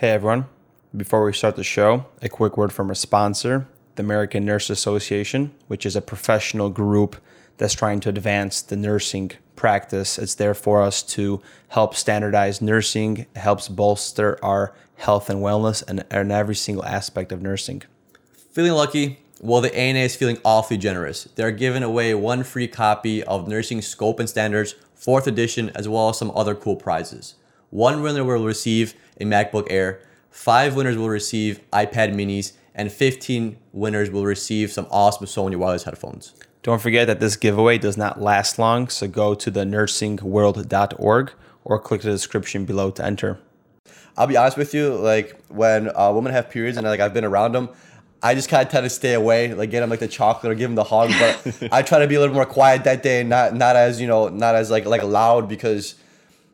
Hey everyone. Before we start the show, a quick word from our sponsor, the American Nurse Association, which is a professional group that's trying to advance the nursing practice. It's there for us to help standardize nursing, it helps bolster our health and wellness and, and every single aspect of nursing. Feeling lucky? Well, the ANA is feeling awfully generous. They're giving away one free copy of Nursing Scope and Standards, 4th edition, as well as some other cool prizes. One winner will receive a MacBook Air, five winners will receive iPad minis, and 15 winners will receive some awesome Sony wireless headphones. Don't forget that this giveaway does not last long, so go to the nursingworld.org or click the description below to enter. I'll be honest with you, like when uh, women have periods and like I've been around them, I just kind of tend to stay away, like get them like the chocolate or give them the hug. But I try to be a little more quiet that day, not not as you know, not as like like loud because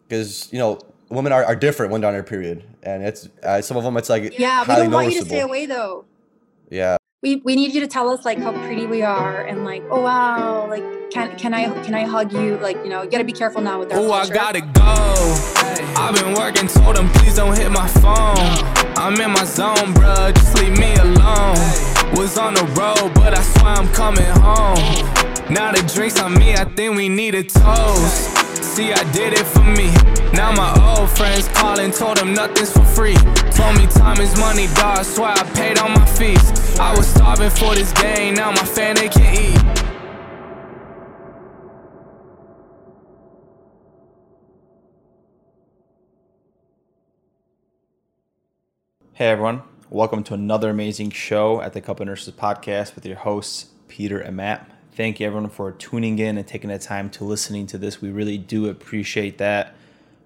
because you know women are, are different when they're on their period, and it's uh, some of them it's like yeah, we don't want you to stay away though. Yeah. We, we need you to tell us like how pretty we are and like oh wow like can can I can I hug you like you know you gotta be careful now with that. Oh I gotta go. I've been working, told them please don't hit my phone. I'm in my zone, bruh, just leave me alone. Was on the road, but I swear I'm coming home. Now the drinks on me, I think we need a toast. See, I did it for me. Now my old friends calling, told them nothing's for free. Told me time is money, dog. Swear I paid all my fees. I was starving for this game, now my family can eat. Hey everyone, welcome to another amazing show at the Couple Nurses Podcast with your hosts Peter and Matt. Thank you everyone for tuning in and taking the time to listening to this. We really do appreciate that.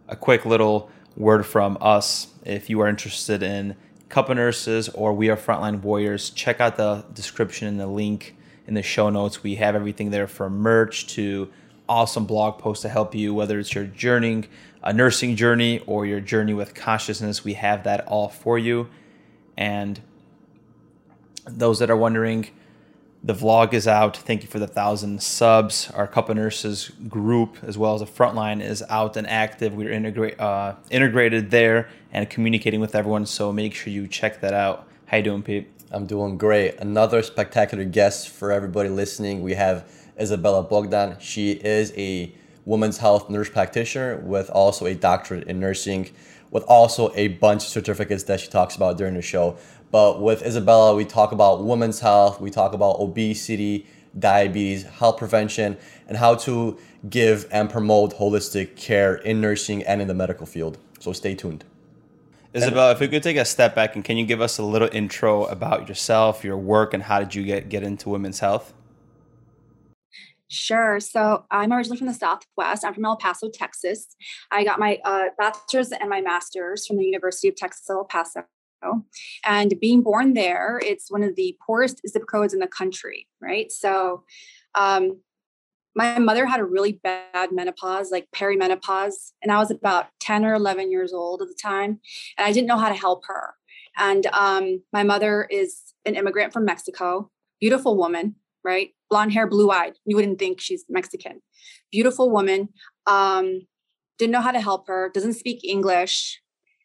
A quick little word from us if you are interested in couple nurses or we are frontline warriors, check out the description and the link in the show notes. We have everything there from merch to awesome blog posts to help you, whether it's your journey, a nursing journey, or your journey with consciousness. We have that all for you. And those that are wondering, the vlog is out. Thank you for the thousand subs. Our couple nurses group, as well as the frontline, is out and active. We're uh, integrated there and communicating with everyone. So make sure you check that out. How you doing, Pete? I'm doing great. Another spectacular guest for everybody listening. We have Isabella Bogdan. She is a women's health nurse practitioner with also a doctorate in nursing, with also a bunch of certificates that she talks about during the show. But with Isabella, we talk about women's health, we talk about obesity, diabetes, health prevention, and how to give and promote holistic care in nursing and in the medical field. So stay tuned. Isabella, if we could take a step back and can you give us a little intro about yourself, your work, and how did you get, get into women's health? Sure. So I'm originally from the Southwest. I'm from El Paso, Texas. I got my uh, bachelor's and my master's from the University of Texas, El Paso. And being born there, it's one of the poorest zip codes in the country, right? So, um, my mother had a really bad menopause, like perimenopause, and I was about 10 or 11 years old at the time, and I didn't know how to help her. And um, my mother is an immigrant from Mexico, beautiful woman, right? Blonde hair, blue eyed. You wouldn't think she's Mexican. Beautiful woman. Um, didn't know how to help her, doesn't speak English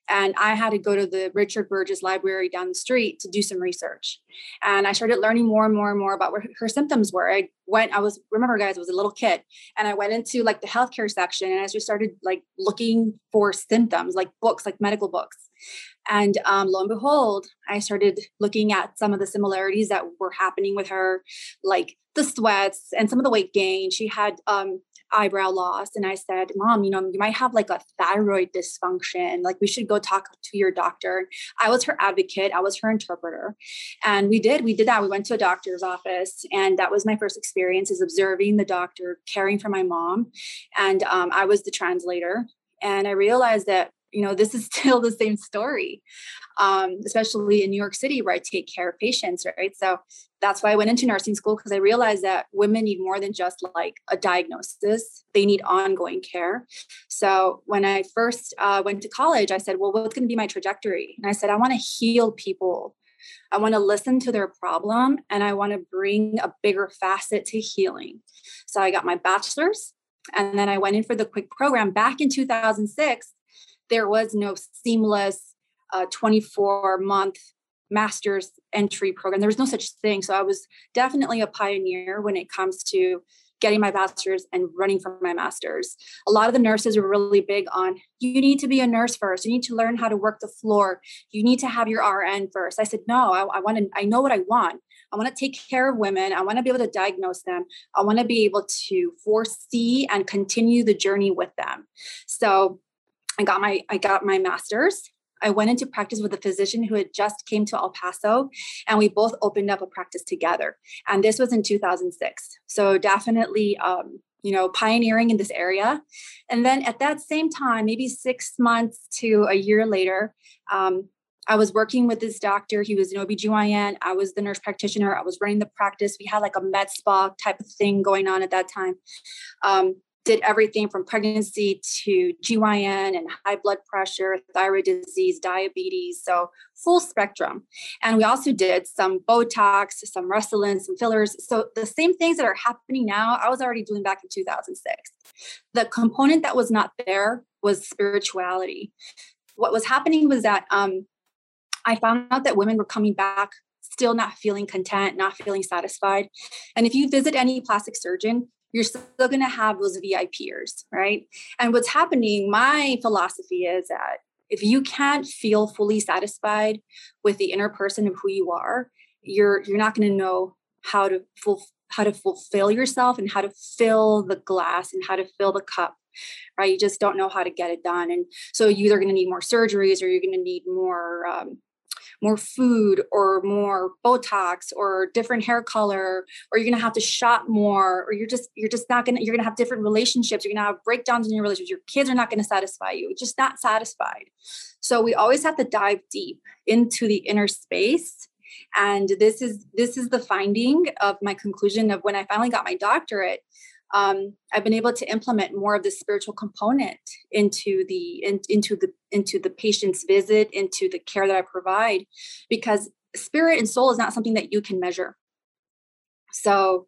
and I had to go to the Richard Burges Library down the street to do some research. And I started learning more and more and more about what her symptoms were. I went, I was, remember guys, I was a little kid and I went into like the healthcare section and I just started like looking for symptoms, like books, like medical books. And um, lo and behold, I started looking at some of the similarities that were happening with her, like the sweats and some of the weight gain. She had um, eyebrow loss and i said mom you know you might have like a thyroid dysfunction like we should go talk to your doctor. I was her advocate i was her interpreter and we did we did that we went to a doctor's office and that was my first experience is observing the doctor caring for my mom and um, i was the translator and i realized that you know this is still the same story um, especially in new york city where i take care of patients right? So that's why i went into nursing school because i realized that women need more than just like a diagnosis. They need ongoing care. So when i first uh, went to college i said well what's going to be my trajectory? And i said i want to heal people. I want to listen to their problem and I want to bring a bigger facet to healing. So I got my bachelor's and then I went in for the quick program. Back in 2006 there was no seamless a 24 month master's entry program. There was no such thing. So I was definitely a pioneer when it comes to getting my bachelor's and running for my master's. A lot of the nurses were really big on you need to be a nurse first. You need to learn how to work the floor. You need to have your RN first. I said, no, I, I want to, I know what I want. I want to take care of women. I want to be able to diagnose them. I want to be able to foresee and continue the journey with them. So I got my I got my master's I went into practice with a physician who had just came to El Paso and we both opened up a practice together. And this was in 2006. So definitely um, you know, pioneering in this area. And then at that same time, maybe six months to a year later, um, I was working with this doctor. He was an OBGYN. I was the nurse practitioner. I was running the practice. We had like a med spa type of thing going on at that time. Um, did everything from pregnancy to GYN and high blood pressure, thyroid disease, diabetes, so full spectrum. And we also did some Botox, some Restylane, some fillers. So the same things that are happening now, I was already doing back in 2006. The component that was not there was spirituality. What was happening was that um, I found out that women were coming back still not feeling content, not feeling satisfied. And if you visit any plastic surgeon, you're still going to have those VIPers, right? And what's happening, my philosophy is that if you can't feel fully satisfied with the inner person of who you are, you're you're not going to know how to full, how to fulfill yourself and how to fill the glass and how to fill the cup right you just don't know how to get it done and so you're either going to need more surgeries or you're going to need more um, more food or more botox or different hair color or you're to have to shop more or you're just you're just not to you're to have different relationships you're to have breakdowns in your relationships your kids are not to satisfy you just not satisfied. So we always have to dive deep into the inner space and this is this is the finding of my conclusion of when i finally got my doctorate um, I've been able to implement more of the spiritual component into the in, into the into the patient's visit, into the care that I provide, because spirit and soul is not something that you can measure. So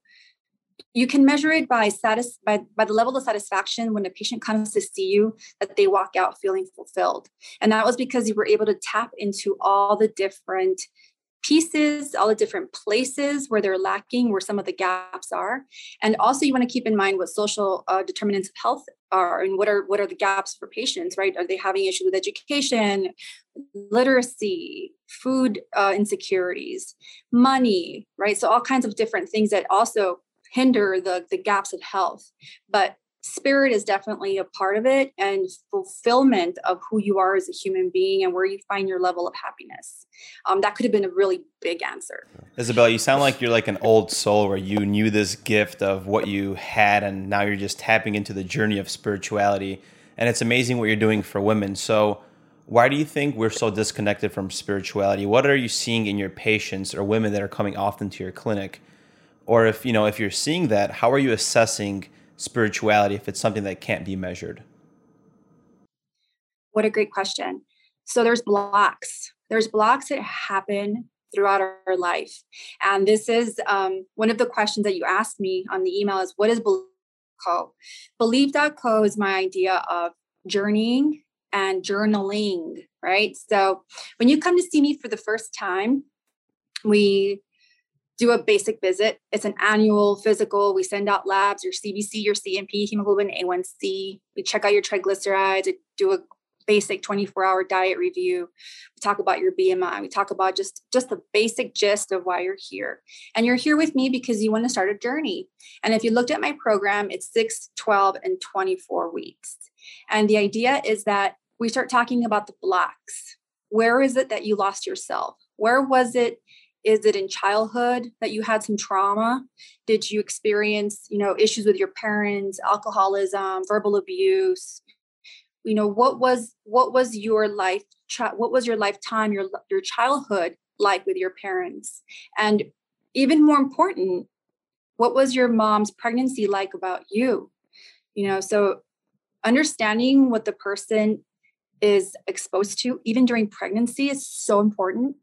you can measure it by status by, by the level of satisfaction when a patient comes to see you that they walk out feeling fulfilled and that was because you were able to tap into all the different pieces, all the different places where they're lacking, where some of the gaps are. And also you want to keep in mind what social uh, determinants of health are and what are what are the gaps for patients, right? Are they having issues with education, literacy, food uh, insecurities, money, right? So all kinds of different things that also hinder the the gaps of health. But spirit is definitely a part of it and fulfillment of who you are as a human being and where you find your level of happiness. Um, that could have been a really big answer. Isabel you sound like you're like an old soul where you knew this gift of what you had and now you're just tapping into the journey of spirituality. And it's amazing what you're doing for women. So why do you think we're so disconnected from spirituality? What are you seeing in your patients or women that are coming often to your clinic? Or if you know if you're seeing that how are you assessing spirituality if it's something that can't be measured? What a great question. So there's blocks. There's blocks that happen throughout our life. And this is um, one of the questions that you asked me on the email is what is Believe.co? Believe.co is my idea of journeying and journaling, right? So when you come to see me for the first time, we do a basic visit. It's an annual physical. We send out labs, your CBC, your CMP, hemoglobin A1C. We check out your triglycerides, do a basic 24 hour diet review. We talk about your BMI. We talk about just, just the basic gist of why you're here. And you're here with me because you want to start a journey. And if you looked at my program, it's 6, 12, and 24 weeks. And the idea is that we start talking about the blocks. Where is it that you lost yourself? Where was it is it in childhood that you had some trauma? Did you experience you know issues with your parents alcoholism verbal abuse? You know what was what was your life what was your lifetime your your childhood like with your parents? And even more important what was your mom's pregnancy like about you? You know so understanding what the person is exposed to even during pregnancy is so important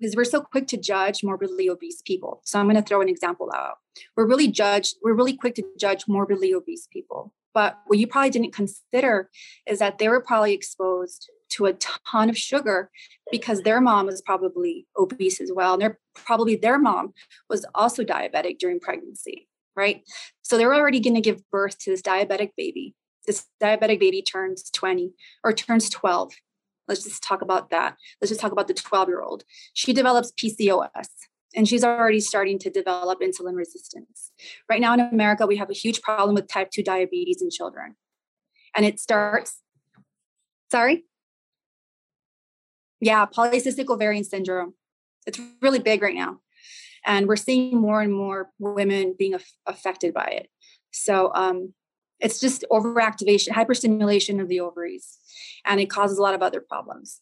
because we're so quick to judge morbidly obese people. So I'm going to throw an example out. We're really judged, we're really quick to judge morbidly obese people. But what you probably didn't consider is that they were probably exposed to a ton of sugar because their mom was probably obese as well. And their probably their mom was also diabetic during pregnancy, right? So they're already going to give birth to this diabetic baby. This diabetic baby turns 20 or turns 12. Let's just talk about that. Let's just talk about the 12 year old. She develops PCOS and she's already starting to develop insulin resistance. Right now in America, we have a huge problem with type 2 diabetes in children. And it starts, sorry? Yeah, polycystic ovarian syndrome. It's really big right now. And we're seeing more and more women being af- affected by it. So um, it's just overactivation, hyperstimulation of the ovaries, and it causes a lot of other problems.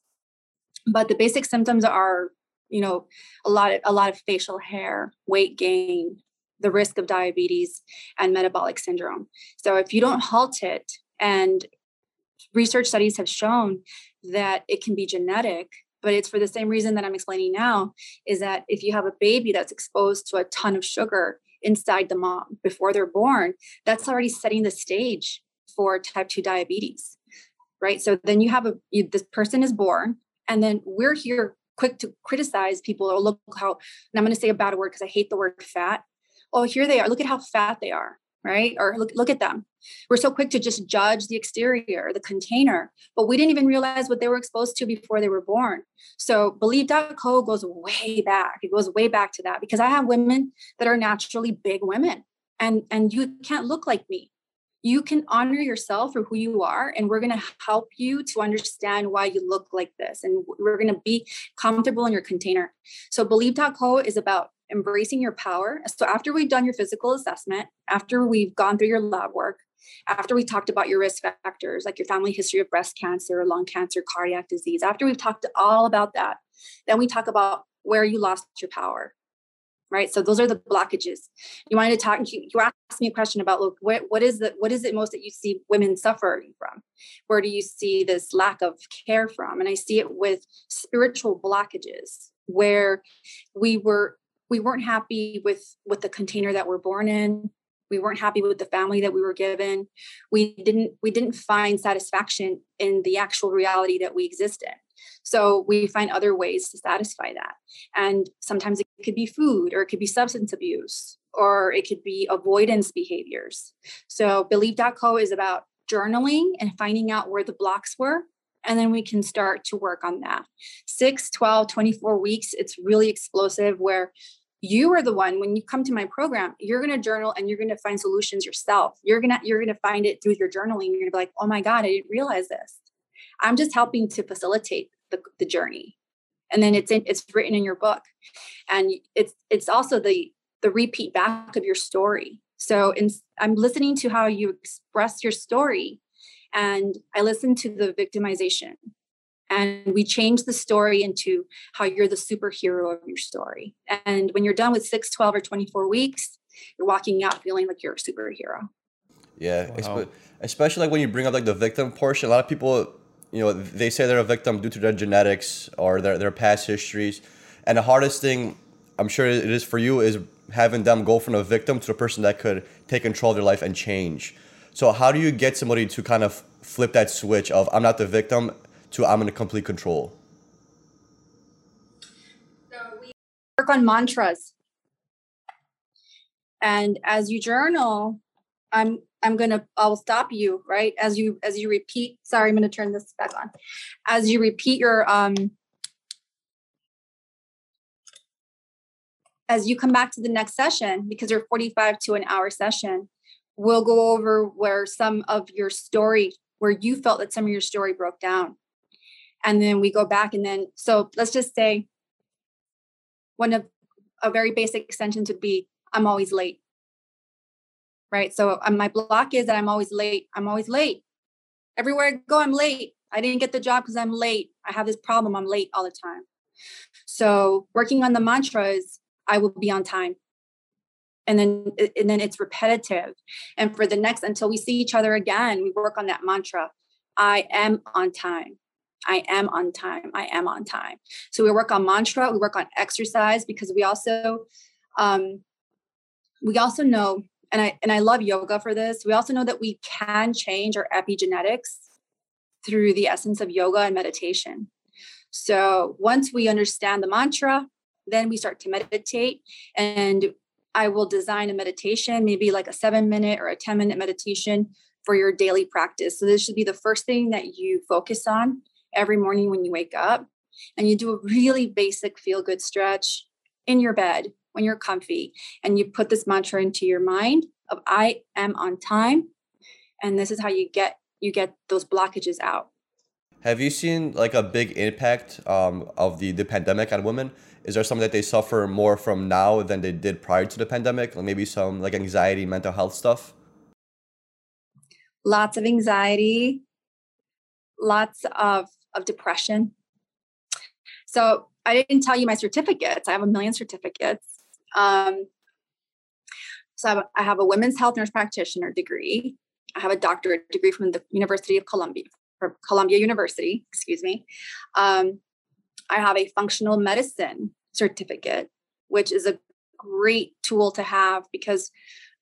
But the basic symptoms are, you know, a lot of a lot of facial hair, weight gain, the risk of diabetes, and metabolic syndrome. So if you don't halt it, and research studies have shown that it can be genetic but it's for the same reason that i'm explaining now is that if you have a baby that's exposed to a ton of sugar inside the mom before they're born that's already setting the stage for type 2 diabetes right? So then you have a you, this person is born and then we're here quick to criticize people or look how and i'm going to say a bad word because i hate the word fat. Oh here they are. Look at how fat they are right? Or look, look at them. We're so quick to just judge the exterior, the container, but we didn't even realize what they were exposed to before they were born. So believe.co goes way back. It goes way back to that because I have women that are naturally big women and, and you can't look like me. You can honor yourself for who you are, and we're going to help you to understand why you look like this. And we're going to be comfortable in your container. So, believe.co is about embracing your power. So after we've done your physical assessment, after we've gone through your lab work, after we talked about your risk factors like your family history of breast cancer, lung cancer, cardiac disease, after we've talked all about that, then we talk about where you lost your power. Right. So those are the blockages. You wanted to talk, you, you asked me a question about look, what, what is the what is it most that you see women suffering from? Where do you see this lack of care from? And I see it with spiritual blockages where we were we weren't happy with with the container that we're born in. We weren't happy with the family that we were given. We didn't we didn't find satisfaction in the actual reality that we exist in. So we find other ways to satisfy that. And sometimes it could be food or it could be substance abuse or it could be avoidance behaviors. So believe.co is about journaling and finding out where the blocks were and then we can start to work on that. 6 12 24 weeks it's really explosive where you are the one when you come to my program you're going to journal and you're going to find solutions yourself. You're going to you're going to find it through your journaling. You're going to be like oh my god i didn't realize this. I'm just helping to facilitate the, the journey. And then it's in, it's written in your book. And it's it's also the the repeat back of your story. So in, i'm listening to how you express your story and i listen to the victimization. And we change the story into how you're the superhero of your story. And when you're done with 6 12 or 24 weeks you're walking out feeling like you're a superhero. Yeah wow. especially like when you bring up like the victim portion a lot of people you know they say they're a victim due to their genetics or their, their past histories. And the hardest thing i'm sure it is for you is having them go from a victim to a person that could take control of their life and change. So how do you get somebody to kind of flip that switch of i'm not the victim to I'm in complete control? So we work on mantras. And as you journal, I'm I'm gonna I'll stop you, right? As you as you repeat, sorry, I'm gonna turn this back on. As you repeat your um as you come back to the next session, because you're 45 to an hour session, we'll go over where some of your story, where you felt that some of your story broke down. And then we go back and then so let's just say one of a very basic sentence would be i'm always late. Right? So um, my block is that i'm always late. I'm always late. Everywhere i go i'm late. I didn't get the job because i'm late. I have this problem. I'm late all the time. So working on the mantras i will be on time and then and then it's repetitive and for the next until we see each other again we work on that mantra i am on time I am on time. I am on time. So we work on mantra, we work on exercise because we also um we also know and I and I love yoga for this. We also know that we can change our epigenetics through the essence of yoga and meditation. So once we understand the mantra, then we start to meditate and I will design a meditation, maybe like a seven minute or a 10 minute meditation for your daily practice. So this should be the first thing that you focus on every morning when you wake up. And you do a really basic feel good stretch in your bed when you're comfy. And you put this mantra into your mind of I am on time. And this is how you get you get those blockages out. Have you seen like a big impact um, of the, the pandemic on women? Is there something that they suffer more from now than they did prior to the pandemic? Like maybe some like anxiety, mental health stuff? Lots of anxiety, lots of, of depression. So I didn't tell you my certificates. I have a million certificates. Um, so I have, a, I have a women's health nurse practitioner degree. I have a doctorate degree from the University of Columbia, Columbia University, excuse me. Um, I have a functional medicine certificate, which is a great tool to have because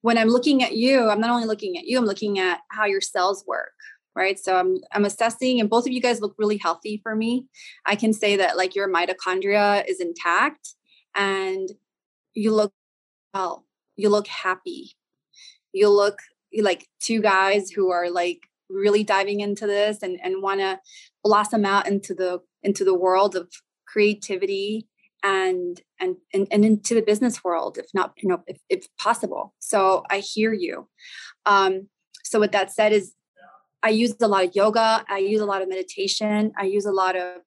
when I'm looking at you, I'm not only looking at you, I'm looking at how your cells work, right? So I'm I'm assessing, and both of you guys look really healthy for me. I can say that like your mitochondria is intact and you look well, you look happy. You look like two guys who are like really diving into this and, and want to blossom out into the into the world of creativity and, and and and into the business world if not you know if, if possible. So i hear you. Um so with that said is i use a lot of yoga i use a lot of meditation i use a lot of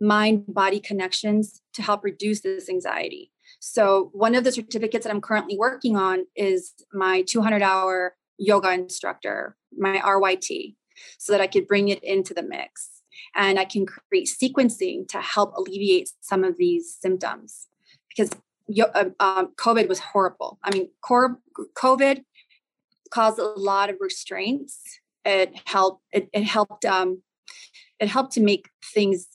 mind body connections to help reduce this anxiety. So one of the certificates that i'm currently working on is my 200 hour yoga instructor, my RYT, so that I could bring it into the mix. And I can create sequencing to help alleviate some of these symptoms because uh, um, COVID was horrible. I mean, COVID caused a lot of restraints. It helped. It, it helped. Um, it helped to make things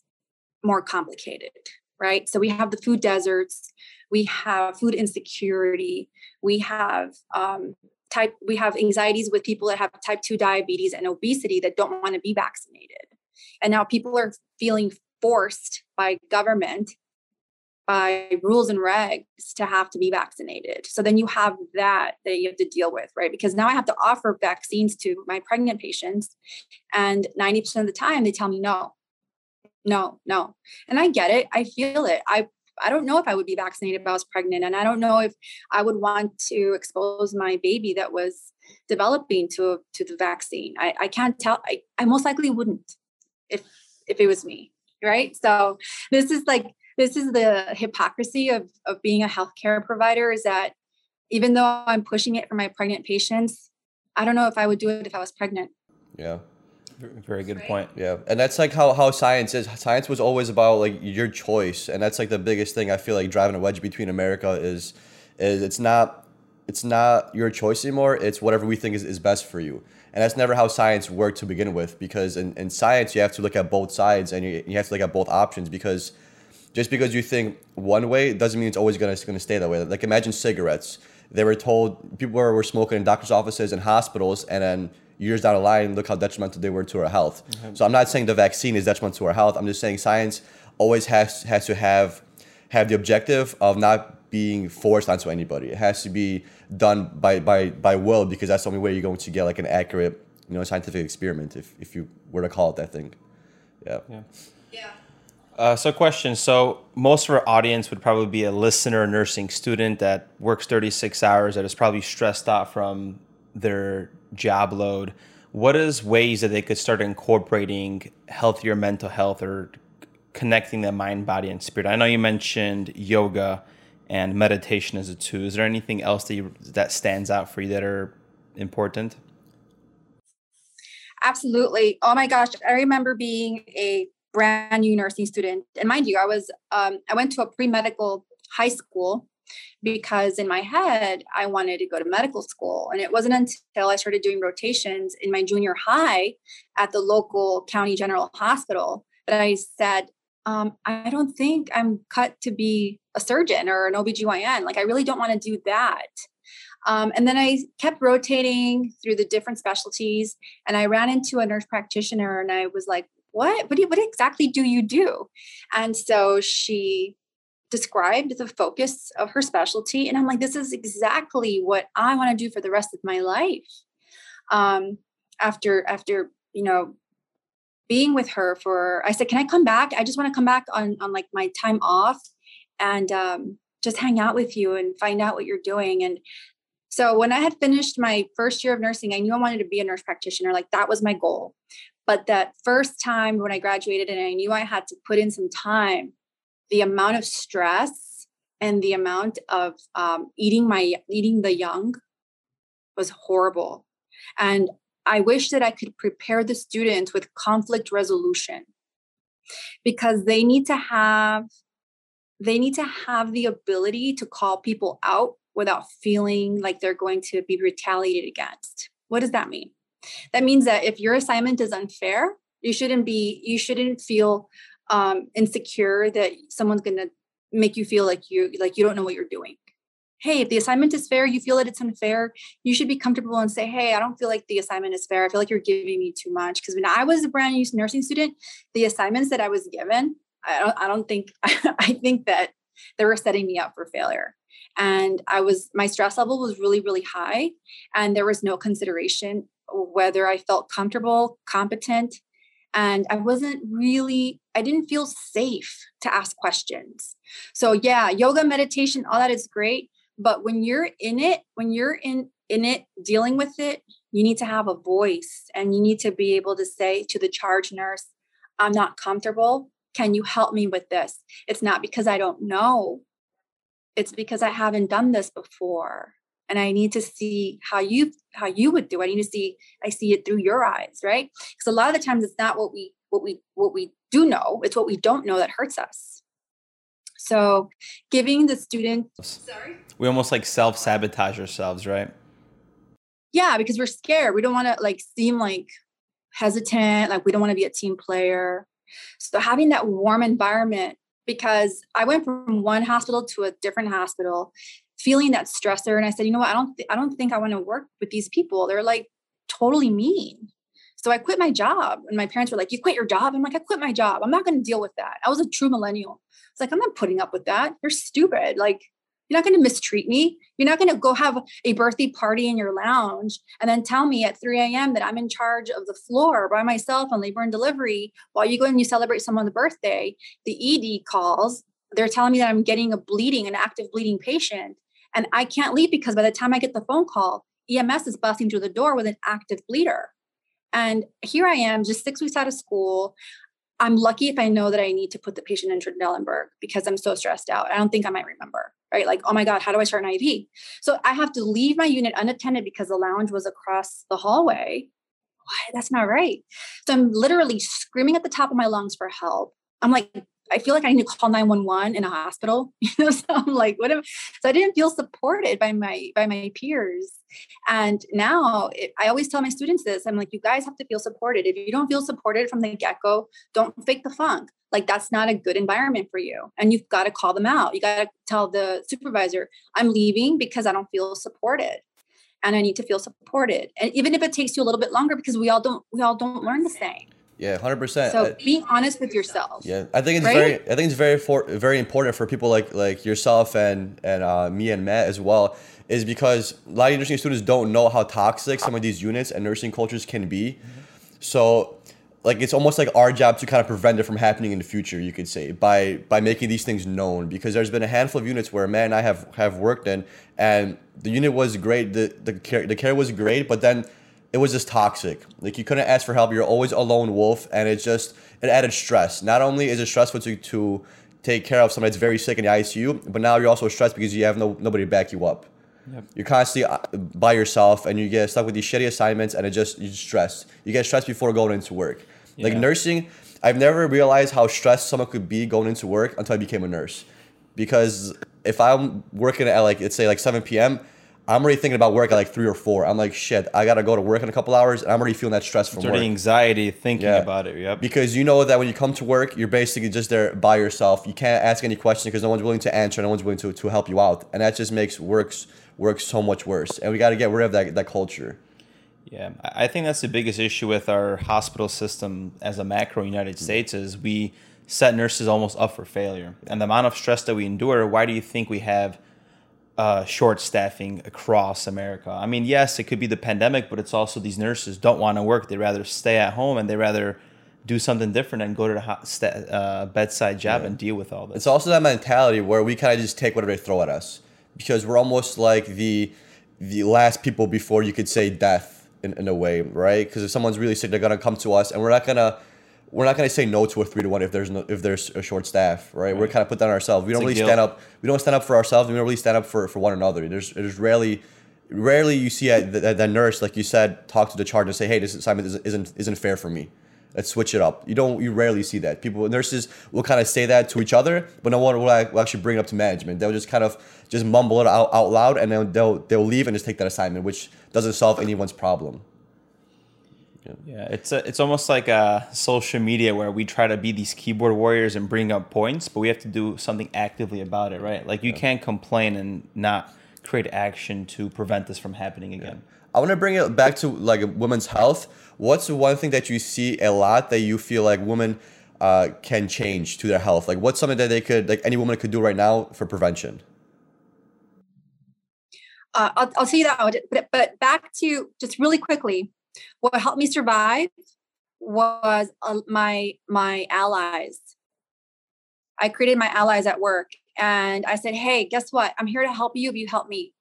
more complicated, right? So we have the food deserts, we have food insecurity, we have um, type we have anxieties with people that have type 2 diabetes and obesity that don't want to be vaccinated and now people are feeling forced by government by rules and regs to have to be vaccinated so then you have that that you have to deal with right because now i have to offer vaccines to my pregnant patients and 90% of the time they tell me no no no and i get it i feel it i I don't know if I would be vaccinated if I was pregnant. And I don't know if I would want to expose my baby that was developing to, to the vaccine. I, I can't tell. I, I most likely wouldn't if, if it was me. Right. So this is like, this is the hypocrisy of, of being a healthcare provider is that even though I'm pushing it for my pregnant patients, I don't know if I would do it if I was pregnant. Yeah. Very good point. Yeah, and that's like how, how science is. Science was always about like your choice, and that's like the biggest thing I feel like driving a wedge between America is, is it's not it's not your choice anymore. It's whatever we think is, is best for you, and that's never how science worked to begin with. Because in, in science, you have to look at both sides, and you, you have to look at both options. Because just because you think one way doesn't mean it's always gonna gonna stay that way. Like imagine cigarettes. They were told people were, were smoking in doctors' offices and hospitals, and then years down the line, look how detrimental they were to our health. Mm-hmm. So I'm not saying the vaccine is detrimental to our health. I'm just saying science always has has to have have the objective of not being forced onto anybody. It has to be done by by by will because that's the only way you're going to get like an accurate, you know, scientific experiment if if you were to call it that thing. Yeah. Yeah. Yeah. Uh, so, question. So, most of our audience would probably be a listener, nursing student that works 36 hours, that is probably stressed out from their job load, what is ways that they could start incorporating healthier mental health or connecting the mind, body, and spirit? I know you mentioned yoga and meditation as a two. Is there anything else that you, that stands out for you that are important? Absolutely. Oh my gosh, I remember being a brand new nursing student, and mind you, I was um, I went to a pre medical high school because in my head, I wanted to go to medical school. And it wasn't until I started doing rotations in my junior high at the local county general hospital that I said, um, I don't think I'm cut to be a surgeon or an OBGYN. Like, I really don't want to do that. Um, and then I kept rotating through the different specialties, and I ran into a nurse practitioner, and I was like, "What? What, do you, what exactly do you do?" And so she described the focus of her specialty, and I'm like, "This is exactly what I want to do for the rest of my life." Um, after after you know being with her for i said can i come back? I just want to come back on on like my time off and um, just hang out with you and find out what you're doing. And so when i had finished my first year of nursing i knew i wanted to be a nurse practitioner like that was my goal. But that first time when i graduated and i knew i had to put in some time the amount of stress and the amount of um, eating my eating the young was horrible. And I wish that I could prepare the students with conflict resolution because they need to have they need to have the ability to call people out without feeling like they're going to be retaliated against. What does that mean? That means that if your assignment is unfair, you shouldn't be you shouldn't feel um, insecure that someone's going to make you feel like you like you don't know what you're doing hey, if the assignment is fair, you feel that it's unfair, you should be comfortable and say, hey, I don't feel like the assignment is fair. I feel like you're giving me too much. Because when I was a brand new nursing student, the assignments that I was given, I don't, I don't think, I think that they were setting me up for failure. And I was, my stress level was really, really high. And there was no consideration whether I felt comfortable, competent. And I wasn't really, I didn't feel safe to ask questions. So, yeah, yoga, meditation, all that is great but when you're in it when you're in in it dealing with it you need to have a voice and you need to be able to say to the charge nurse i'm not comfortable. Can you help me with this? It's not because i don't know. It's because i haven't done this before. And i need to see how you how you would do i need to see i see it through your eyes right? Because a lot of the times it's not what we what we what we do know. It's what we don't know that hurts us so giving the student sorry we almost like self sabotage ourselves, right? Yeah, because we're scared. We don't want to like seem like hesitant, like we don't want to be a team player. So having that warm environment, because I went from one hospital to a different hospital, feeling that stressor, and I said, you know what, I don't, th- I don't think I want to work with these people. They're like totally mean. So I quit my job, and my parents were like, "You quit your job?" I'm like, "I quit my job. I'm not going to deal with that." I was a true millennial. It's like I'm not putting up with that. You're stupid. Like you're not going to mistreat me. You're not going to go have a birthday party in your lounge and then tell me at 3 a.m. that I'm in charge of the floor by myself on labor and delivery while you go and you celebrate someone's birthday. The ED calls. They're telling me that I'm getting a bleeding, an active bleeding patient. And I can't leave because by the time I get the phone call, EMS is busting through the door with an active bleeder. And here I am, just six weeks out of school. I'm lucky if I know that I need to put the patient in Trendelenburg because I'm so stressed out. I don't think I might remember, right? Like, oh my God, how do I start an IV? So I have to leave my unit unattended because the lounge was across the hallway. Why? That's not right. So I'm literally screaming at the top of my lungs for help. I'm like I feel like I need to call 911 in a hospital. You know, so I'm like, what if so I didn't feel supported by my by my peers. And now it, I always tell my students this. I'm like, you guys have to feel supported. If you don't feel supported from the get-go, don't fake the funk. Like that's not a good environment for you. And you've got to call them out. You got to tell the supervisor, I'm leaving because I don't feel supported and I need to feel supported. And even if it takes you a little bit longer because we all don't we all don't learn the same. Yeah, hundred percent. So being honest with yourself. Yeah, I think it's right? very, I think it's very for, very important for people like like yourself and and uh, me and Matt as well, is because a lot of nursing students don't know how toxic some of these units and nursing cultures can be. Mm-hmm. So, like it's almost like our job to kind of prevent it from happening in the future. You could say by by making these things known, because there's been a handful of units where and I have have worked in, and the unit was great, the the care the care was great, but then it was just toxic. Like you couldn't ask for help. You're always a lone wolf, and it just it added stress. Not only is it stressful to, to take care of somebody that's very sick in the ICU, but now you're also stressed because you have no nobody to back you up. Yep. You're constantly uh, by yourself, and you get stuck with these shitty assignments, and it just you stress. You get stressed before going into work. Yeah. Like nursing, I've never realized how stressed someone could be going into work until I became a nurse. Because if I'm working at like let's say like 7 p.m., I'm already thinking about work at like three or four. I'm like, shit, I gotta go to work in a couple hours, and I'm already feeling that stress from It's already work. anxiety thinking Yeah. about it. Yep. Because you know that when you come to work, you're basically just there by yourself. You can't ask any questions because no one's willing to answer, no one's willing to, to help you out, and that just makes works work so much worse. And we got to get rid of that that culture. Yeah, I think that's the biggest issue with our hospital system as a macro United States is we set nurses almost up for failure. And the amount of stress that we endure, why do you think we have uh, short staffing across America? I mean, yes, it could be the pandemic, but it's also these nurses don't want to work. They'd rather stay at home and they rather do something different and go to the ho- sta- uh, bedside job and deal with all this. It's also that mentality where we kind of just take whatever they throw at us because we're almost like the the last people before you could say death in, in a way, right? Because if someone's really sick, they're gonna come to us, and we're not gonna we're not gonna say no to a three to one if there's no if there's a short staff, right? We're kind of put down ourselves. We don't really guilt. stand up. We don't stand up for ourselves. We don't really stand up for, for one another. There's there's rarely. Rarely you see a, the, the nurse, like you said, talk to the charge and say, "Hey, this assignment isn't, isn't fair for me." Let's switch it up. You don't. You rarely see that. People, nurses will kind of say that to each other, but no one will, actually bring it up to management. They'll just kind of just mumble it out, out loud, and then they'll they'll leave and just take that assignment, which doesn't solve anyone's problem. Yeah, it's a, it's almost like a social media where we try to be these keyboard warriors and bring up points, but we have to do something actively about it, right? Like you can't complain and not create action to prevent this from happening again. I want to bring it back to like women's health. What's one thing that you see a lot that you feel like women uh, can change to their health? Like, what's something that they could, like, any woman could do right now for prevention? uh, I'll, I'll tell you that. But, but back to just really quickly, what helped me survive was uh, my my allies. I created my allies at work, and I said, "Hey, guess what? I'm here to help you if you help me."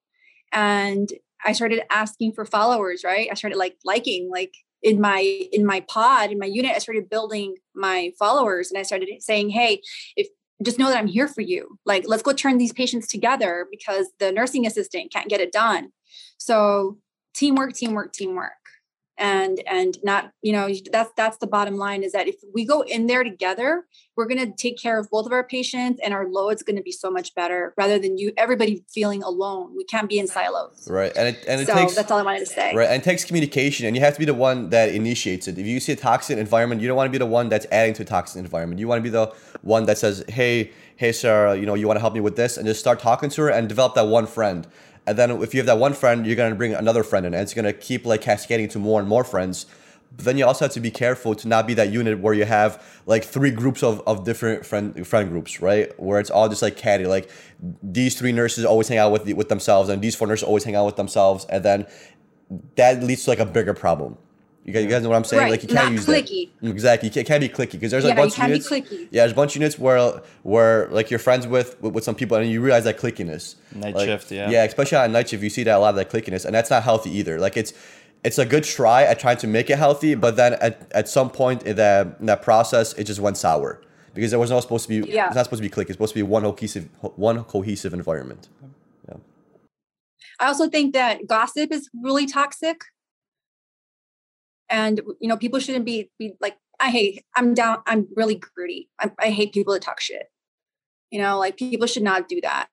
And I started asking for followers. Right? I started like liking like in my in my pod in my unit. I started building my followers, and I started saying, "Hey, if just know that I'm here for you. Like, let's go turn these patients together because the nursing assistant can't get it done. So teamwork, teamwork, teamwork. And and not, you know, that's that's the bottom line is that if we go in there together, we're gonna take care of both of our patients and our load's gonna be so much better rather than you everybody feeling alone. We can't be in silos. Right, and it and it so takes that's all I wanted to say. Right, and it takes communication, and you have to be the one that initiates it. If you see a toxic environment, you don't want to be the one that's adding to a toxic environment. You want to be the one that says, "Hey, hey, Sarah, you know, you want to help me with this," and just start talking to her and develop that one friend. And then if you have that one friend, you're gonna bring another friend in, and it's gonna keep like cascading to more and more friends. But then you also have to be careful to not be that unit where you have like three groups of, of different friend friend groups, right? Where it's all just like catty. Like these three nurses always hang out with the, with themselves, and these four nurses always hang out with themselves, and then that leads to like a bigger problem. You guys, you guys know what I'm saying? Right, Like you can't not use clicky. that. Exactly, you can't, can't be clicky because there's Yeah, a bunch of can't be units. clicky. Yeah, there's a bunch of units where where like you're friends with with, with some people and you realize that clickiness. Night Like, shift, yeah. Yeah, especially on night shift, you see that a lot of that clickiness, and that's not healthy either. Like it's it's a good try at trying to make it healthy, but then at, at some point in that in that process, it just went sour because there was not supposed to be. Yeah. It's not supposed to be clicky. It's supposed to be one cohesive one cohesive environment. Yeah. I also think that gossip is really toxic. And you know, people shouldn't be be like, I hate, I'm down, I'm really gritty. I, I hate people that talk shit. You know, like people should not do that.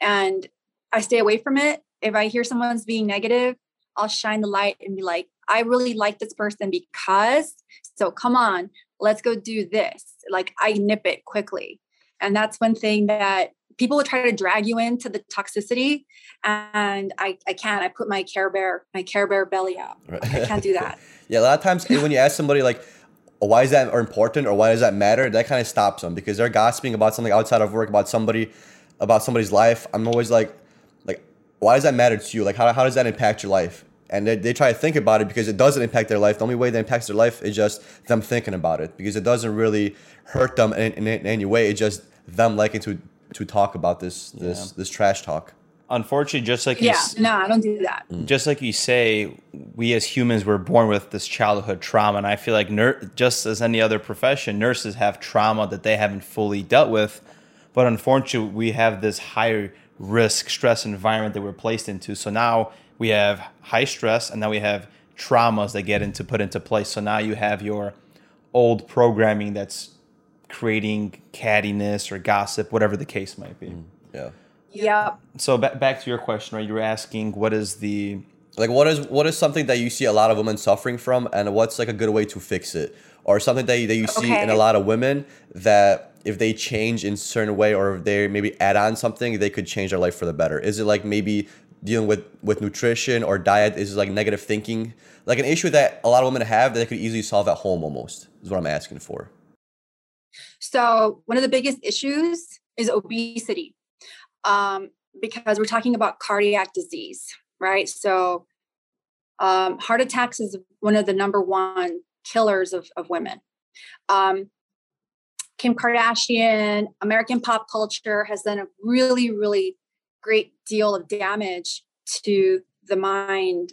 And I stay away from it. If I hear someone's being negative, I'll shine the light and be like, I really like this person because, so come on, let's go do this. Like I nip it quickly. And that's one thing that people will try to drag you into the toxicity. And I, I can't. I put my Care Bear, my Care Bear belly out. Right. I can't do that. Yeah, a lot of times eh, when you ask somebody like, oh, why is that important or why does that matter? That kind of stops them because they're gossiping about something outside of work about somebody, about somebody's life. I'm always like, like, why does that matter to you? Like, how, how does that impact your life? And they, they try to think about it because it doesn't impact their life. The only way that impacts their life is just them thinking about it because it doesn't really hurt them in, in, in any way. It's just them liking to to talk about this this Yeah. this trash talk. Unfortunately, just like you Yeah, s- no, I don't do that. Mm. just like you say, we as humans were born with this childhood trauma, and I feel like nur- just as any other profession, nurses have trauma that they haven't fully dealt with. But unfortunately, we have this higher risk stress environment that we're placed into. So now we have high stress, and now we have traumas that get into put into place. So now you have your old programming that's creating cattiness or gossip, whatever the case might be. Mm, yeah. Yep. So ba- back to your question, right? You were asking what is the Like what is what is something that you see a lot of women suffering from, and what's like a good way to fix it, or something that you, that you see in a lot of women that if they change in certain way or if they maybe add on something, they could change their life for the better. Is it like maybe dealing with with nutrition or diet? Is it like negative thinking, like an issue that a lot of women have that they could easily solve at home? Almost is what I'm asking for. So one of the biggest issues is obesity, um, because we're talking about cardiac disease, right? So um, heart attacks is one of the number one killers of, of women. Um, Kim Kardashian, American pop culture has done a really, really great deal of damage to the mind,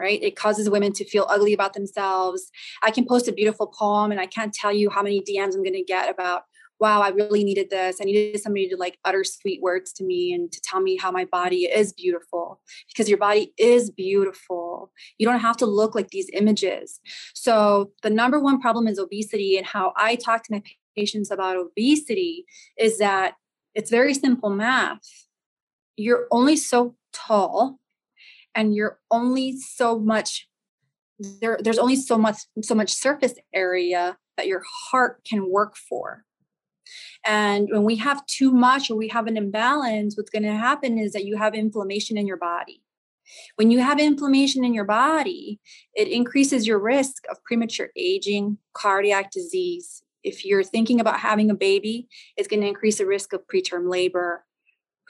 right? It causes women to feel ugly about themselves. I can post a beautiful poem and I can't tell you how many DMs I'm going to get about, wow, I really needed this. I needed somebody to like utter sweet words to me and to tell me how my body is beautiful because your body is beautiful. You don't have to look like these images. So, the number one problem is obesity. And how I talk to my patients about obesity is that it's very simple math. You're only so tall and you're only so much there there's only so much so much surface area that your heart can work for. And when we have too much or we have an imbalance what's going to happen is that you have inflammation in your body. When you have inflammation in your body it increases your risk of premature aging cardiac disease. If you're thinking about having a baby it's going to increase the risk of preterm labor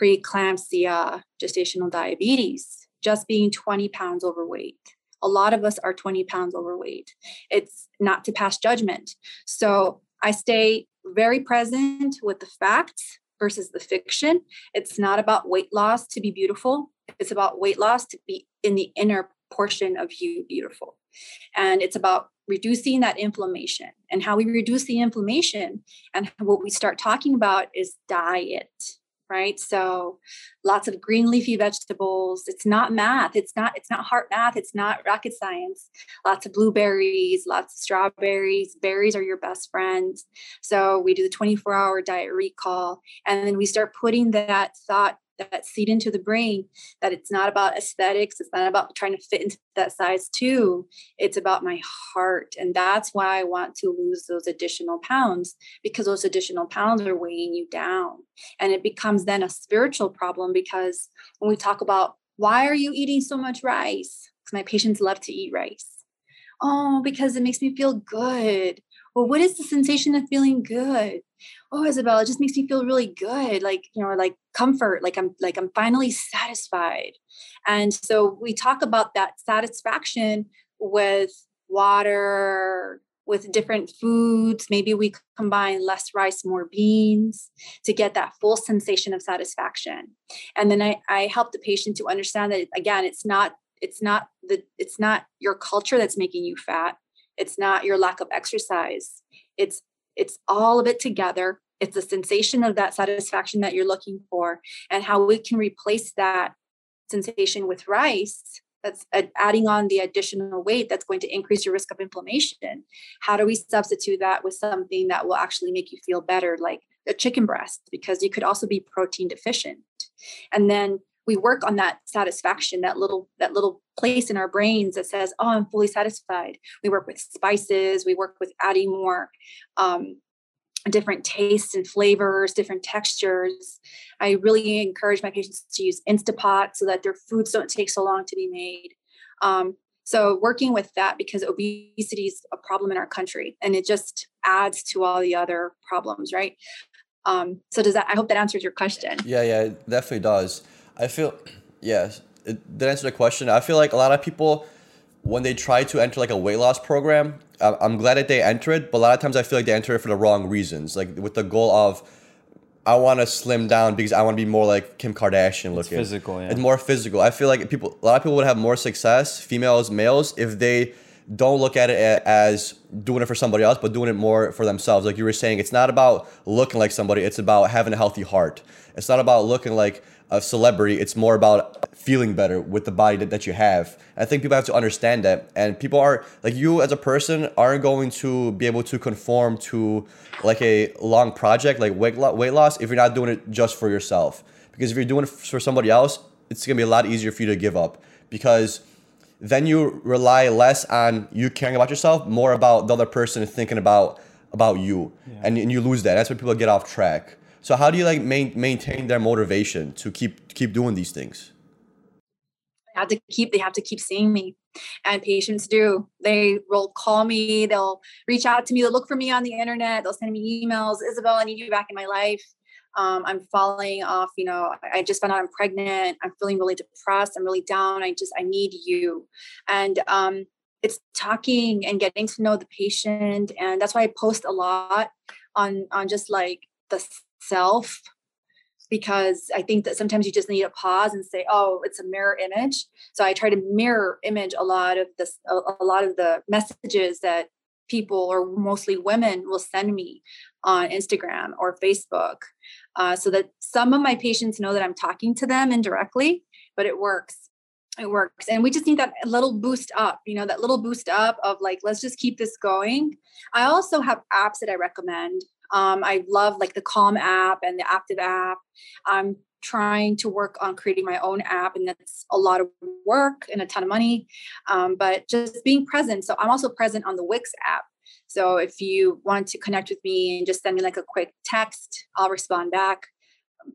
preeclampsia gestational diabetes just being 20 pounds overweight. A lot of us are 20 pounds overweight. It's not to pass judgment. So I stay very present with the facts versus the fiction. It's not about weight loss to be beautiful, it's about weight loss to be in the inner portion of you beautiful. And it's about reducing that inflammation. And how we reduce the inflammation and what we start talking about is diet right? So lots of green leafy vegetables. It's not math. It's not it's not hard math. It's not rocket science. Lots of blueberries lots of strawberries. Berries are your best friends. So we do the 24 hour diet recall and then we start putting that thought that seed into the brain that it's not about aesthetics it's not about trying to fit into that size too. It's about my heart and that's why i want to lose those additional pounds because those additional pounds are weighing you down. And it becomes then a spiritual problem because when we talk about why are you eating so much rice? Because my patients love to eat rice. Oh because it makes me feel good. Well what is the sensation of feeling good oh isabella it just makes me feel really good like you know like comfort like i'm like i'm finally satisfied. And so we talk about that satisfaction with water with different foods. Maybe we combine less rice more beans to get that full sensation of satisfaction. And then i, I help the patient to understand that again it's not it's not the it's not your culture that's making you fat. It's not your lack of exercise. It's it's all of it together. It's the sensation of that satisfaction that you're looking for and how we can replace that sensation with rice that's adding on the additional weight that's going to increase your risk of inflammation. How do we substitute that with something that will actually make you feel better like a chicken breast? Because you could also be protein deficient. And then we work on that satisfaction that little that little place in our brains that says oh i'm fully satisfied we work with spices we work with adding more um, different tastes and flavors, different textures. I really encourage my patients to use Instapot so that their foods don't take so long to be made. Um, so working with that because obesity is a problem in our country and it just adds to all the other problems, right? Um, so does that, I hope that answers your question. Yeah, yeah, it definitely does. I feel, yeah, it did answer the question. I feel like a lot of people, when they try to enter like a weight loss program, I- I'm glad that they enter it, but a lot of times I feel like they enter it for the wrong reasons, like with the goal of, I want to slim down because I want to be more like Kim Kardashian looking. physical, yeah. It's more physical. I feel like people, a lot of people would have more success, females, males, if they don't look at it as doing it for somebody else, but doing it more for themselves. Like you were saying, it's not about looking like somebody, it's about having a healthy heart. It's not about looking like a celebrity, it's more about feeling better with the body that, that you have. I think people have to understand that. And people are, like you as a person, aren't going to be able to conform to like a long project, like weight, lo- weight loss, if you're not doing it just for yourself. because if you're doing it for somebody else, it's gonna be a lot easier for you to give up because then you rely less on you caring about yourself, more about the other person thinking about about you, yeah. and, and you lose that. That's when people get off track. So how do you like main, maintain their motivation to keep keep doing these things? They have to keep they have to keep seeing me and patients do. They will call me they'll reach out to me they'll look for me on the internet they'll send me emails isabel i need you back in my life. Um, i'm falling off you know i just found out i'm pregnant i'm feeling really depressed i'm really down i just i need you. And um, it's talking and getting to know the patient and that's why i post a lot on on just like the self because I think that sometimes you just need to pause and say, "Oh, it's a mirror image." So I try to mirror image a lot of this, a, a lot of the messages that people or mostly women will send me on Instagram or Facebook, uh, so that some of my patients know that I'm talking to them indirectly, but it works. It works, and we just need that little boost up. You know, that little boost up of like, let's just keep this going. I also have apps that I recommend um, I love like the Calm app and the Active app. I'm trying to work on creating my own app, and that's a lot of work and a ton of money. Um, but just being present. So I'm also present on the Wix app. So if you want to connect with me and just send me like a quick text, I'll respond back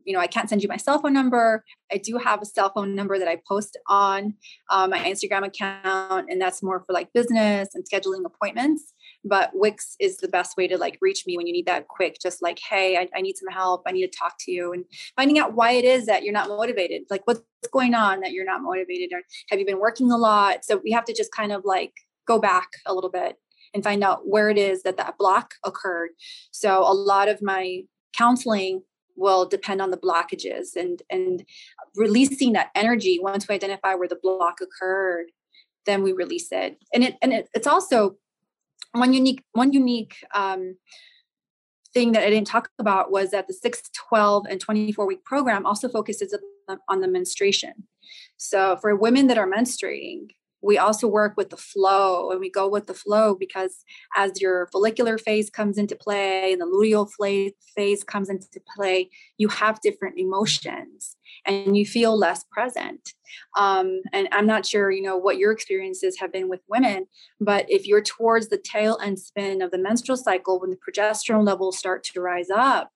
you know, I can't send you my cell phone number. I do have a cell phone number that I post on uh, my Instagram account, and that's more for like business and scheduling appointments. But Wix is the best way to like reach me when you need that quick, just like, hey, I, I need some help. I need to talk to you, and finding out why it is that you're not motivated. Like, what's going on that you're not motivated, or have you been working a lot? So we have to just kind of like go back a little bit and find out where it is that that block occurred. So a lot of my counseling will depend on the blockages and and releasing that energy once we identify where the block occurred then we release it and it and it, it's also one unique one unique um, thing that i didn't talk about was that the 6 12 and 24 week program also focuses on the menstruation. So for women that are menstruating we also work with the flow and we go with the flow because as your follicular phase comes into play and the luteal phase comes into play you have different emotions and you feel less present. Um, and i'm not sure you know what your experiences have been with women but if you're towards the tail end spin of the menstrual cycle when the progesterone levels start to rise up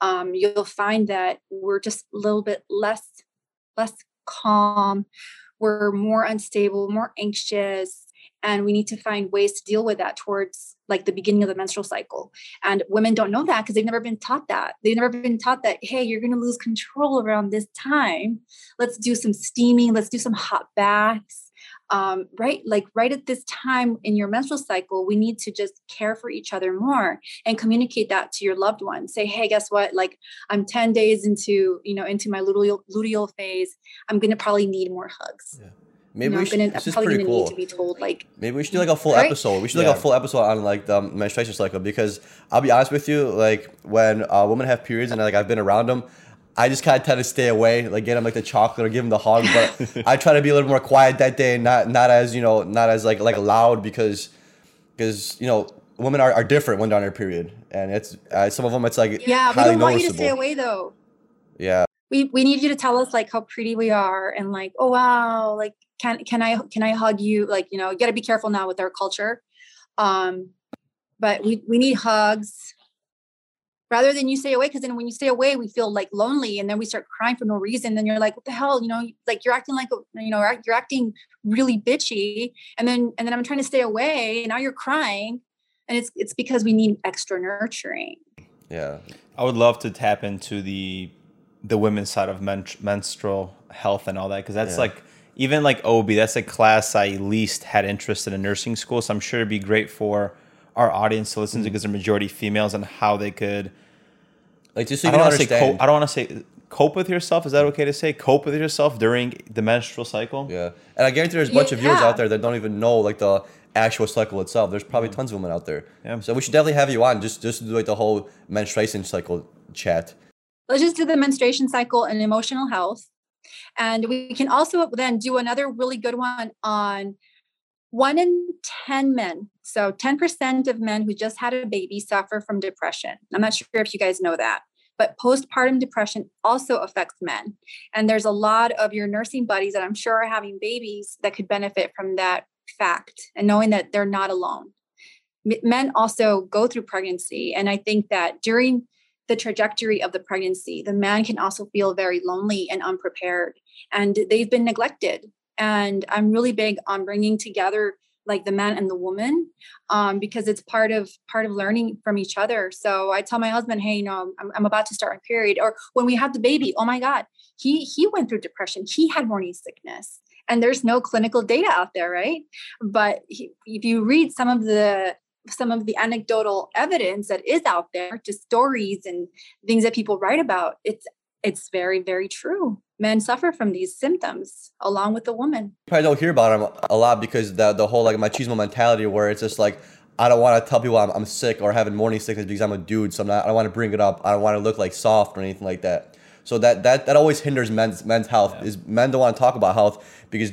um, you'll find that we're just a little bit less less calm we're more unstable, more anxious, and we need to find ways to deal with that towards like the beginning of the menstrual cycle. And women don't know that because they've never been taught that. They've never been taught that, hey, you're going to lose control around this time. Let's do some steaming, let's do some hot baths um, right like right at this time in your menstrual cycle we need to just care for each other more and communicate that to your loved one say hey guess what like i'm 10 days into you know into my luteal, luteal phase i'm gonna probably need more hugs yeah. Maybe you know, we should. Gonna, this is pretty cool. to be told like. Maybe we should do like a full right? episode. We should do like a full episode on like the menstruation cycle because I'll be honest with you, like when uh, women have periods and like I've been around them, I just kind of tend to stay away, like get him like the chocolate or give him the hug. But I try to be a little more quiet that day, not not as you know, not as like like loud because because you know women are, are different when they're on their period, and it's uh, some of them it's like yeah, we don't want noticeable. you to stay away though. Yeah, we we need you to tell us like how pretty we are and like oh wow like can can I can I hug you like you know you got to be careful now with our culture, um, but we we need hugs rather than you stay away because then when you stay away we feel like lonely and then we start crying for no reason then you're like what the hell? You know like you're acting like you know you're acting really bitchy and then and then i'm trying to stay away and now you're crying and it's it's because we need extra nurturing. Yeah. I would love to tap into the the women's side of men- menstrual health and all that because that's yeah. like even like ob that's a class i least had interested in nursing school so i'm sure it'd be great for our audience to listen to because mm. they're majority females and how they could like just so you I don't want to say cope, I don't want to say cope with yourself. Is that okay to say cope with yourself during the menstrual cycle? Yeah, and I guarantee there's a bunch yeah. of viewers out there that don't even know like the actual cycle itself. There's probably mm. tons of women out there. Yeah. So we should definitely have you on just just do like the whole menstruation cycle chat. Let's just do the menstruation cycle and emotional health. And we can also then do another really good one on one in 10 men, so 10% of men who just had a baby suffer from depression. I'm not sure if you guys know that. but postpartum depression also affects men. And there's a lot of your nursing buddies that I'm sure are having babies that could benefit from that fact and knowing that they're not alone. Men also go through pregnancy. And I think that during the trajectory of the pregnancy, the man can also feel very lonely and unprepared, and they've been neglected. And I'm really big on bringing together like the man and the woman um, because it's part of part of learning from each other. So i tell my husband hey you know I'm, I'm about to start my period or when we had the baby oh my god he he went through depression. He had morning sickness. And there's no clinical data out there right? But he, if you read some of the some of the anecdotal evidence that is out there just stories and things that people write about it's it's very very true men suffer from these symptoms along with the woman you probably don't hear about them a lot because the the whole like machismo mentality where it's just like I don't want to tell people I'm, I'm sick or having morning sickness because I'm a dude, so I'm not, I don't want to bring it up. I don't want to look like soft or anything like that. So that that that always hinders men's men's health. Yeah. Is men don't want to talk about health because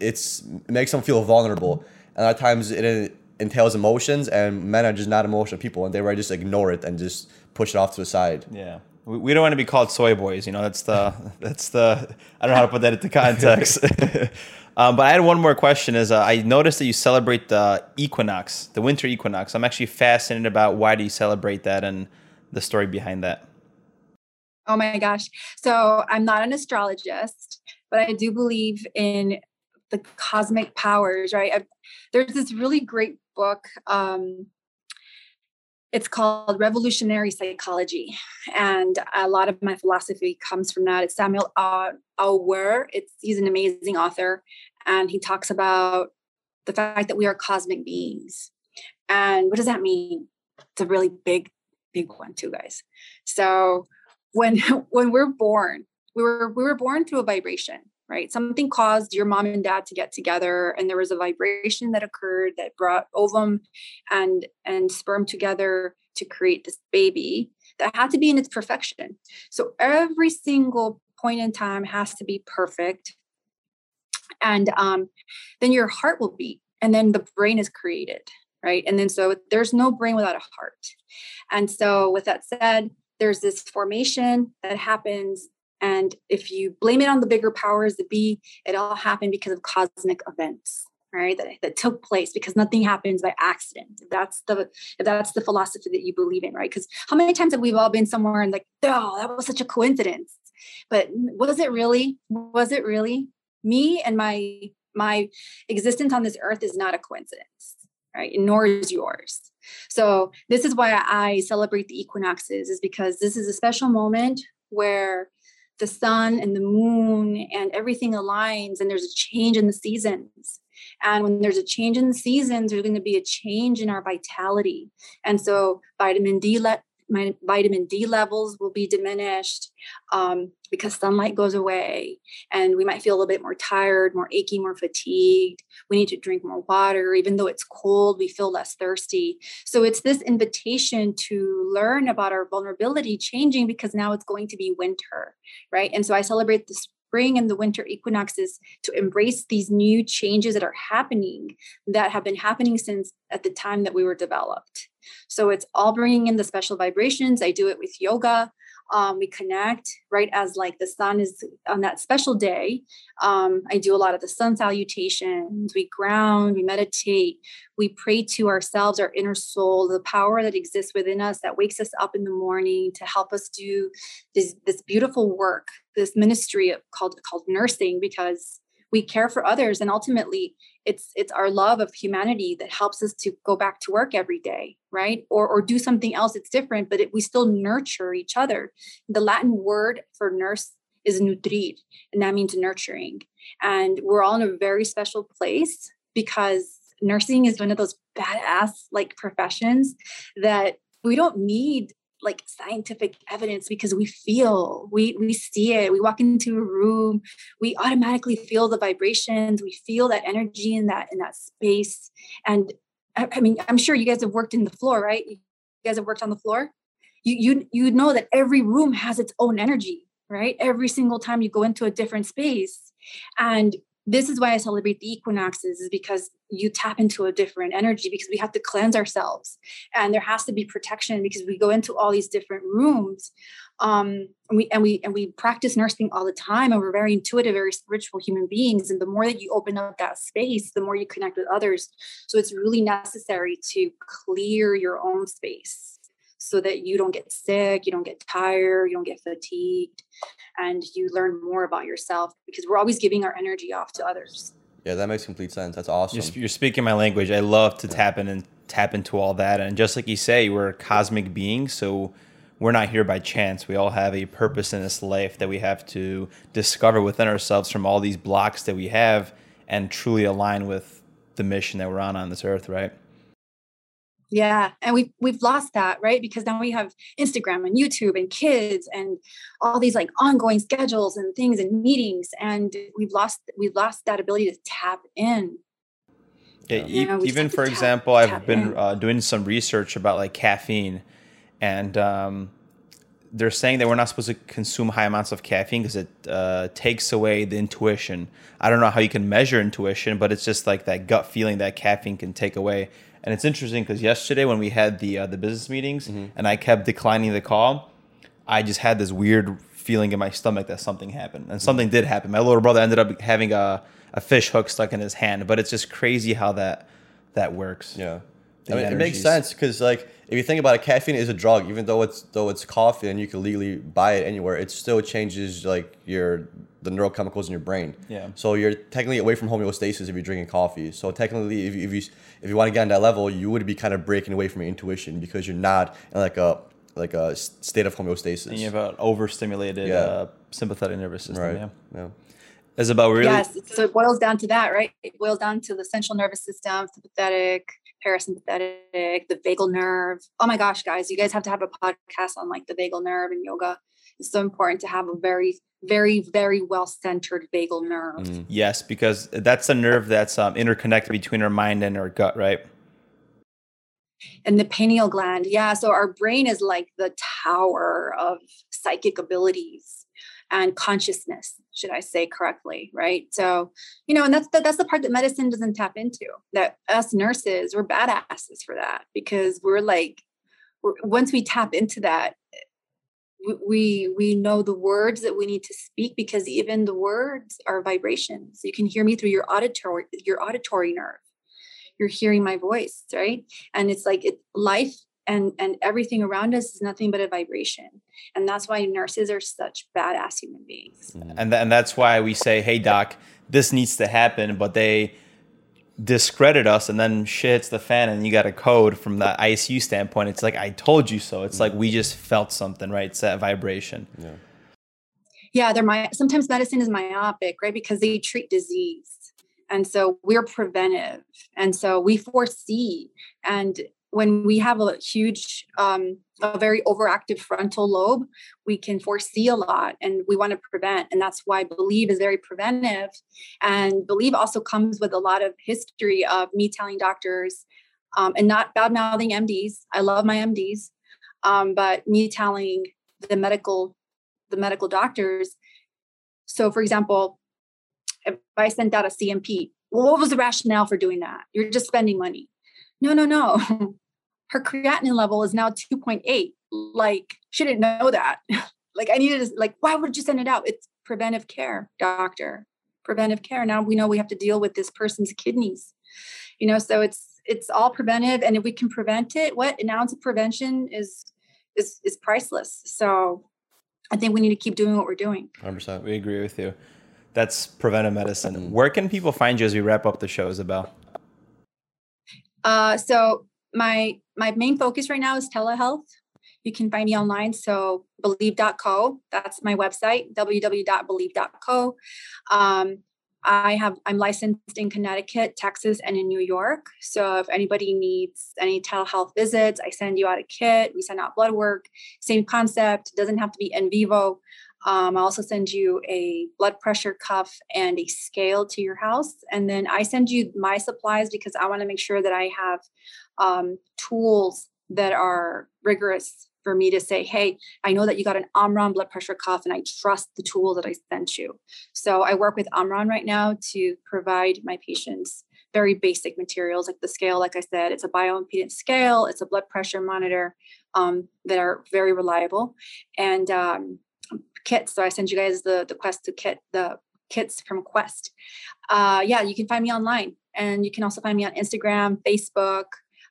it's it makes them feel vulnerable, and a lot of times it entails emotions, and men are just not emotional people, and they really just ignore it and just push it off to the side. Yeah we, don't want to be called soy boys. You know, that's the that's the I don't know how to put that into context. um, but I had one more question. Is uh, I noticed that you celebrate the equinox, the winter equinox. I'm actually fascinated about why do you celebrate that and the story behind that. Oh my gosh! So I'm not an astrologist, but I do believe in the cosmic powers. Right? I've, there's this really great book. Um, it's called Revolutionary Psychology. And a lot of my philosophy comes from that. It's Samael Aun Weor. It's he's an amazing author. And he talks about the fact that we are cosmic beings. And what does that mean? It's a really big, big one too, guys. So when when we're born, we were we were born through a vibration right? Something caused your mom and dad to get together, and there was a vibration that occurred that brought ovum and and sperm together to create this baby that had to be in its perfection. So every single point in time has to be perfect, and um, then your heart will beat, and then the brain is created, right? And then so there's no brain without a heart, and so with that said. There's this formation that happens and if you blame it on the bigger powers that be, it all happened because of cosmic events, right? That, that took place because nothing happens by accident. That's the if that's the philosophy that you believe in, right? Because how many times have we all been somewhere and like, oh, that was such a coincidence. But was it really? Was it really? Me and my my existence on this earth is not a coincidence, right? Nor is yours. So this is why I celebrate the equinoxes, is because this is a special moment where the sun and the moon and everything aligns and there's a change in the seasons. And when there's a change in the seasons there's going to be a change in our vitality. And so vitamin d let my vitamin D levels will be diminished um, because sunlight goes away, and we might feel a little bit more tired, more achy, more fatigued. We need to drink more water. Even though it's cold, we feel less thirsty. So it's this invitation to learn about our vulnerability changing because now it's going to be winter, right? And so I celebrate the spring and the winter equinoxes to embrace these new changes that are happening that have been happening since at the time that we were developed. So it's all bringing in the special vibrations. I do it with yoga. Um, we connect right as like the sun is on that special day. Um, I do a lot of the sun salutations. We ground, we meditate, we pray to ourselves, our inner soul, the power that exists within us that wakes us up in the morning to help us do this, this beautiful work, this ministry called called nursing, because we care for others and ultimately it's it's our love of humanity that helps us to go back to work every day right? Or or do something else that's different but it, we still nurture each other. The latin word for nurse is nutrir and that means nurturing. And we're all in a very special place because nursing is one of those badass like professions that we don't need like scientific evidence because we feel we we see it. We walk into a room we automatically feel the vibrations we feel that energy in that in that space. And I, I mean i'm sure you guys have worked in the floor right? You guys have worked on the floor? You you you know that every room has its own energy right? Every single time you go into a different space. And this is why I celebrate the equinoxes is because you tap into a different energy because we have to cleanse ourselves. And there has to be protection because we go into all these different rooms um, and we and we and we practice nursing all the time and we're very intuitive very spiritual human beings. And the more that you open up that space the more you connect with others. So it's really necessary to clear your own space so that you don't get sick you don't get tired you don't get fatigued and you learn more about yourself because we're always giving our energy off to others Yeah, that makes complete sense. That's awesome. You're, sp- you're speaking my language. I love to tap in and tap into all that. And just like you say, we're cosmic beings, so we're not here by chance. We all have a purpose in this life that we have to discover within ourselves from all these blocks that we have and truly align with the mission that we're on on this earth, right? Yeah, and we've we've lost that, right? Because now we have Instagram and YouTube and kids and all these like ongoing schedules and things and meetings, and we've lost we've lost that ability to tap in. Yeah, You know, even for tap- example, I've been uh, doing some research about like caffeine, and um, they're saying that we're not supposed to consume high amounts of caffeine because it uh, takes away the intuition. I don't know how you can measure intuition, but it's just like that gut feeling that caffeine can take away. And it's interesting because yesterday when we had the uh, the business meetings and I kept declining the call, I just had this weird feeling in my stomach that something happened, and something did happen. My little brother ended up having a, a fish hook stuck in his hand, but it's just crazy how that that works. Yeah. The I mean, it makes sense because, like, if you think about it, caffeine is a drug. Even though it's though it's coffee and you can legally buy it anywhere, it still changes like your the neurochemicals in your brain. Yeah. So you're technically away from homeostasis if you're drinking coffee. So technically, if you, if you if you want to get on that level, you would be kind of breaking away from your intuition because you're not in like a like a state of homeostasis. And you have an overstimulated Yeah. uh, sympathetic nervous system. right. Yeah. Yeah. Isabel, really? Yes, so it boils down to that, right? It boils down to the central nervous system, sympathetic, parasympathetic, the vagal nerve. Oh my gosh, guys, you guys have to have a podcast on like the vagal nerve and yoga. It's so important to have a very, very, very well centered vagal nerve. Mhm. Yes, because that's a nerve that's um, interconnected between our mind and our gut, right? and the pineal gland yeah so our brain is like the tower of psychic abilities and consciousness should i say correctly right? So you know and that's the, that's the part that medicine doesn't tap into that us nurses we're badasses for that because we're like we're, once we tap into that we we know the words that we need to speak because even the words are vibrations. You can hear me through your auditory your auditory nerve. You're hearing my voice right? And it's like it life and and everything around us is nothing but a vibration and that's why nurses are such badass human beings mm. And, th- and that's why we say, hey, doc, this needs to happen, but they discredit us and then shit hits the fan and you got a code from the ICU standpoint. It's like, I told you so. It's like mm. we just felt something, right? It's that vibration. Yeah. yeah they're my sometimes medicine is myopic right because they treat disease and so we're preventive and so we foresee and when we have a huge um, a very overactive frontal lobe we can foresee a lot and we want to prevent and that's why believe is very preventive. And believe also comes with a lot of history of me telling doctors um, and not bad mouthing mds i love my mds um, but me telling the medical the medical doctors. So for example if i sent out a cmp well, what was the rationale for doing that? You're just spending money. No no no her creatinine level is now 2.8 like she didn't know that. Like i needed to like why would you send it out? It's preventive care doctor. Preventive care. Now we know we have to deal with this person's kidneys. You know so it's it's all preventive and if we can prevent it what? An ounce of prevention is is is priceless. So i think we need to keep doing what we're doing. 100%. We agree with you. That's preventive medicine. Where can people find you as we wrap up the show, Isabel? Uh, so my my main focus right now is telehealth. You can find me online. So believe.co. That's my website, www.believe.co. Um, I have I'm licensed in Connecticut, Texas, and in New York. So if anybody needs any telehealth visits, I send you out a kit. We send out blood work. Same concept. Doesn't have to be in vivo. Um, I also send you a blood pressure cuff and a scale to your house. And then I send you my supplies because I want to make sure that I have um, tools that are rigorous for me to say, hey, I know that you got an Omron blood pressure cuff and I trust the tool that I sent you. So I work with Omron right now to provide my patients very basic materials like the scale, like I said, it's a bioimpedance scale, it's a blood pressure monitor, um, that are very reliable and um, kits. So I send you guys the the Quest to kit the kits from Quest. Uh, yeah, you can find me online, and you can also find me on Instagram, Facebook.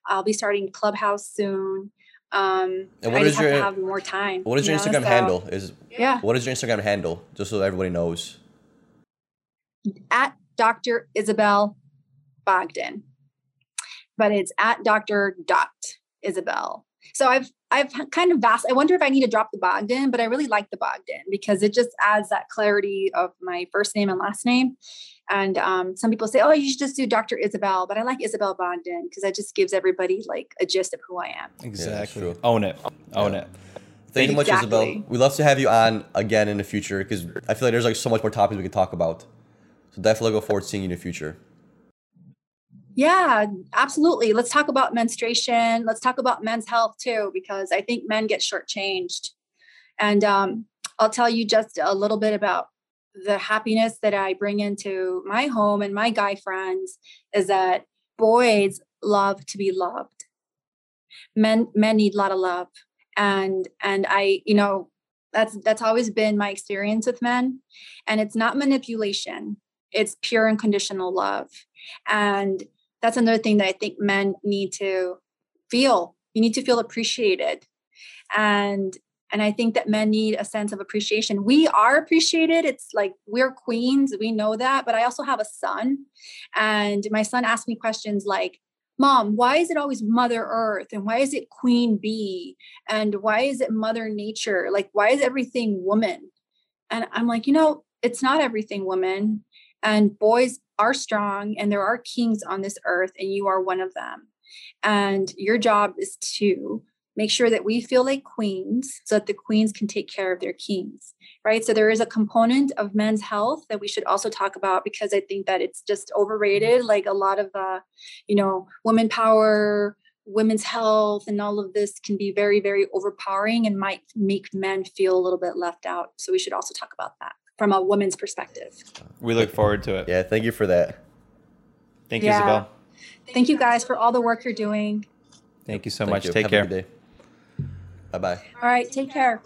I'll be starting Clubhouse soon. Um, And what I is your- to have more time. What is you your know, Instagram so- handle? Is Yeah, what is your Instagram handle? Just so everybody knows. at Dr. Isabel Bogdan, but it's at Dr. Dot Isabel. So I've I've kind of vast. I wonder if I need to drop the Bogdan, but I really like the Bogdan because it just adds that clarity of my first name and last name. And um, some people say, "Oh, you should just do Dr. Isabel," but I like Isabel Bogdan because that just gives everybody like a gist of who I am. Exactly. true. Own it. Own Yeah. it. Thank you so much, Isabel. We'd love to have you on again in the future because I feel like there's like so much more topics we could talk about. So definitely look forward to seeing you in the future. Yeah, absolutely. Let's talk about menstruation. Let's talk about men's health too, because I think men get shortchanged. And um, I'll tell you just a little bit about the happiness that I bring into my home and my guy friends is that boys love to be loved. Men men need a lot of love. And and I, you know, that's that's always been my experience with men. And it's not manipulation. It's pure unconditional love. And that's another thing that I think men need to feel. You need to feel appreciated. And and I think that men need a sense of appreciation. We are appreciated. It's like we're queens, we know that, but I also have a son and my son asked me questions like Mom, why is it always Mother Earth? And why is it Queen Bee? And why is it Mother Nature? Like, why is everything woman? And I'm like, you know, it's not everything woman. And boys are strong and there are kings on this earth, and you are one of them. And your job is to make sure that we feel like queens so that the queens can take care of their kings right? So there is a component of men's health that we should also talk about because i think that it's just overrated like a lot of uh you know women power women's health and all of this can be very very overpowering and might make men feel a little bit left out. So we should also talk about that from a woman's perspective We look forward to it. Yeah, thank you for that. Thank you, Isabel. thank you guys for all the work you're doing Thank you so Thank much. you. Take Have care. a good day. Bye bye. all right take care